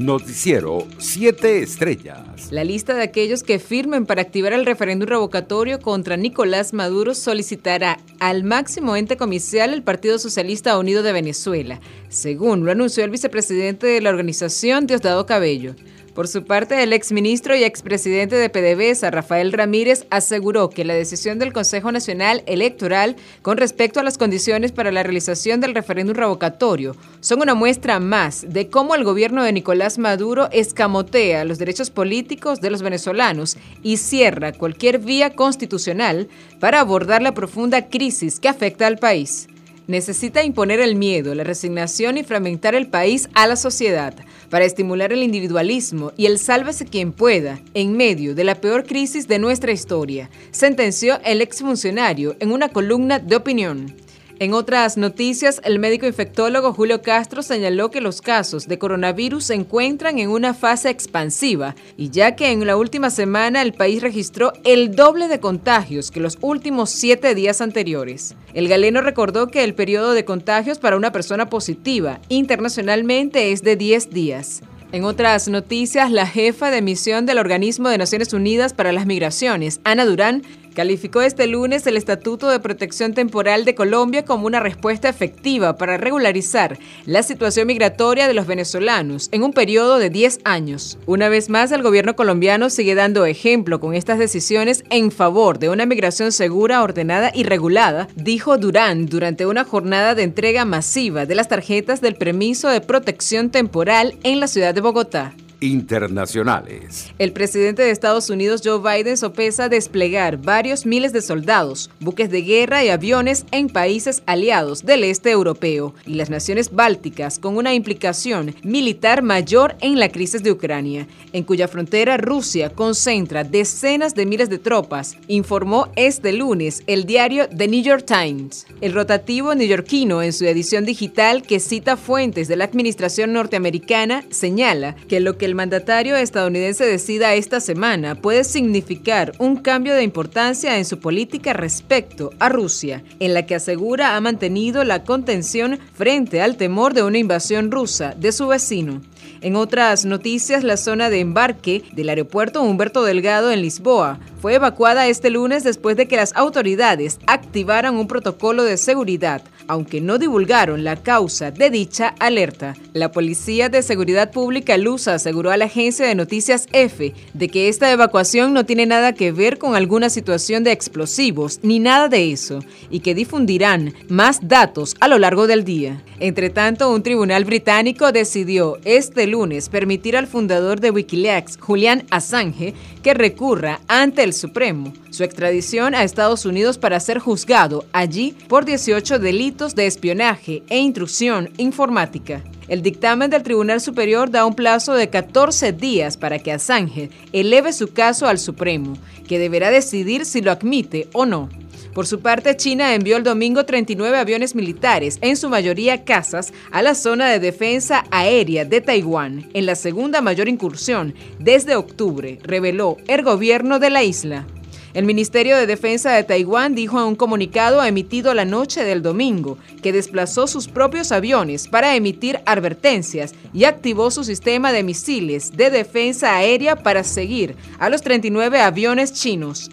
Noticiero 7 Estrellas. La lista de aquellos que firmen para activar el referéndum revocatorio contra Nicolás Maduro solicitará al máximo ente comicial el Partido Socialista Unido de Venezuela, según lo anunció el vicepresidente de la organización, Diosdado Cabello. Por su parte, el exministro y expresidente de PDVSA, Rafael Ramírez, aseguró que la decisión del Consejo Nacional Electoral con respecto a las condiciones para la realización del referéndum revocatorio son una muestra más de cómo el gobierno de Nicolás Maduro escamotea los derechos políticos de los venezolanos y cierra cualquier vía constitucional para abordar la profunda crisis que afecta al país necesita imponer el miedo, la resignación y fragmentar el país a la sociedad para estimular el individualismo y el sálvese quien pueda en medio de la peor crisis de nuestra historia, sentenció el exfuncionario en una columna de opinión. En otras noticias, el médico infectólogo Julio Castro señaló que los casos de coronavirus se encuentran en una fase expansiva y ya que en la última semana el país registró el doble de contagios que los últimos siete días anteriores. El galeno recordó que el periodo de contagios para una persona positiva internacionalmente es de 10 días. En otras noticias, la jefa de misión del Organismo de Naciones Unidas para las Migraciones, Ana Durán, calificó este lunes el Estatuto de Protección Temporal de Colombia como una respuesta efectiva para regularizar la situación migratoria de los venezolanos en un periodo de 10 años. Una vez más, el gobierno colombiano sigue dando ejemplo con estas decisiones en favor de una migración segura, ordenada y regulada, dijo Durán durante una jornada de entrega masiva de las tarjetas del permiso de protección temporal en la ciudad de Bogotá internacionales. El presidente de Estados Unidos, Joe Biden, sopesa desplegar varios miles de soldados, buques de guerra y aviones en países aliados del este europeo y las naciones bálticas con una implicación militar mayor en la crisis de Ucrania, en cuya frontera Rusia concentra decenas de miles de tropas, informó este lunes el diario The New York Times. El rotativo neoyorquino en su edición digital que cita fuentes de la administración norteamericana señala que lo que el mandatario estadounidense decida esta semana puede significar un cambio de importancia en su política respecto a Rusia, en la que asegura ha mantenido la contención frente al temor de una invasión rusa de su vecino. En otras noticias, la zona de embarque del aeropuerto Humberto Delgado en Lisboa fue evacuada este lunes después de que las autoridades activaran un protocolo de seguridad, aunque no divulgaron la causa de dicha alerta. La Policía de Seguridad Pública Lusa aseguró a la agencia de noticias F de que esta evacuación no tiene nada que ver con alguna situación de explosivos ni nada de eso, y que difundirán más datos a lo largo del día. Entre tanto, un tribunal británico decidió este lunes permitir al fundador de Wikileaks, Julian Assange, que recurra ante el Supremo su extradición a Estados Unidos para ser juzgado allí por 18 delitos de espionaje e intrusión informática. El dictamen del Tribunal Superior da un plazo de 14 días para que Assange eleve su caso al Supremo, que deberá decidir si lo admite o no. Por su parte, China envió el domingo 39 aviones militares, en su mayoría cazas, a la zona de defensa aérea de Taiwán, en la segunda mayor incursión desde octubre, reveló el gobierno de la isla. El Ministerio de Defensa de Taiwán dijo en un comunicado emitido la noche del domingo que desplazó sus propios aviones para emitir advertencias y activó su sistema de misiles de defensa aérea para seguir a los 39 aviones chinos.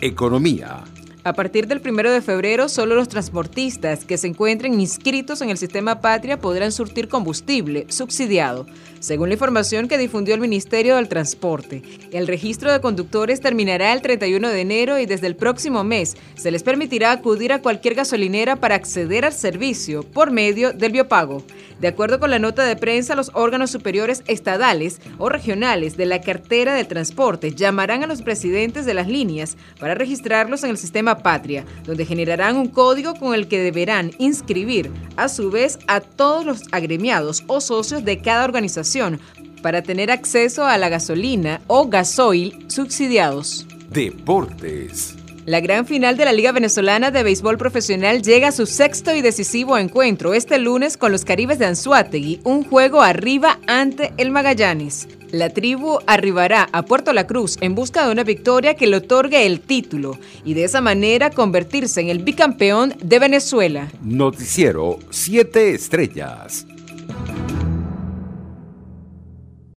Economía. A partir del 1 de febrero, solo los transportistas que se encuentren inscritos en el sistema Patria podrán surtir combustible subsidiado, según la información que difundió el Ministerio del Transporte. El registro de conductores terminará el 31 de enero y desde el próximo mes se les permitirá acudir a cualquier gasolinera para acceder al servicio por medio del biopago. De acuerdo con la nota de prensa, los órganos superiores estadales o regionales de la cartera de transporte llamarán a los presidentes de las líneas para registrarlos en el sistema Patria, donde generarán un código con el que deberán inscribir a su vez a todos los agremiados o socios de cada organización para tener acceso a la gasolina o gasoil subsidiados. Deportes. La gran final de la Liga Venezolana de Béisbol Profesional llega a su sexto y decisivo encuentro este lunes con los Caribes de Anzuategui, un juego arriba ante el Magallanes. La tribu arribará a Puerto La Cruz en busca de una victoria que le otorgue el título y de esa manera convertirse en el bicampeón de Venezuela. Noticiero 7 Estrellas.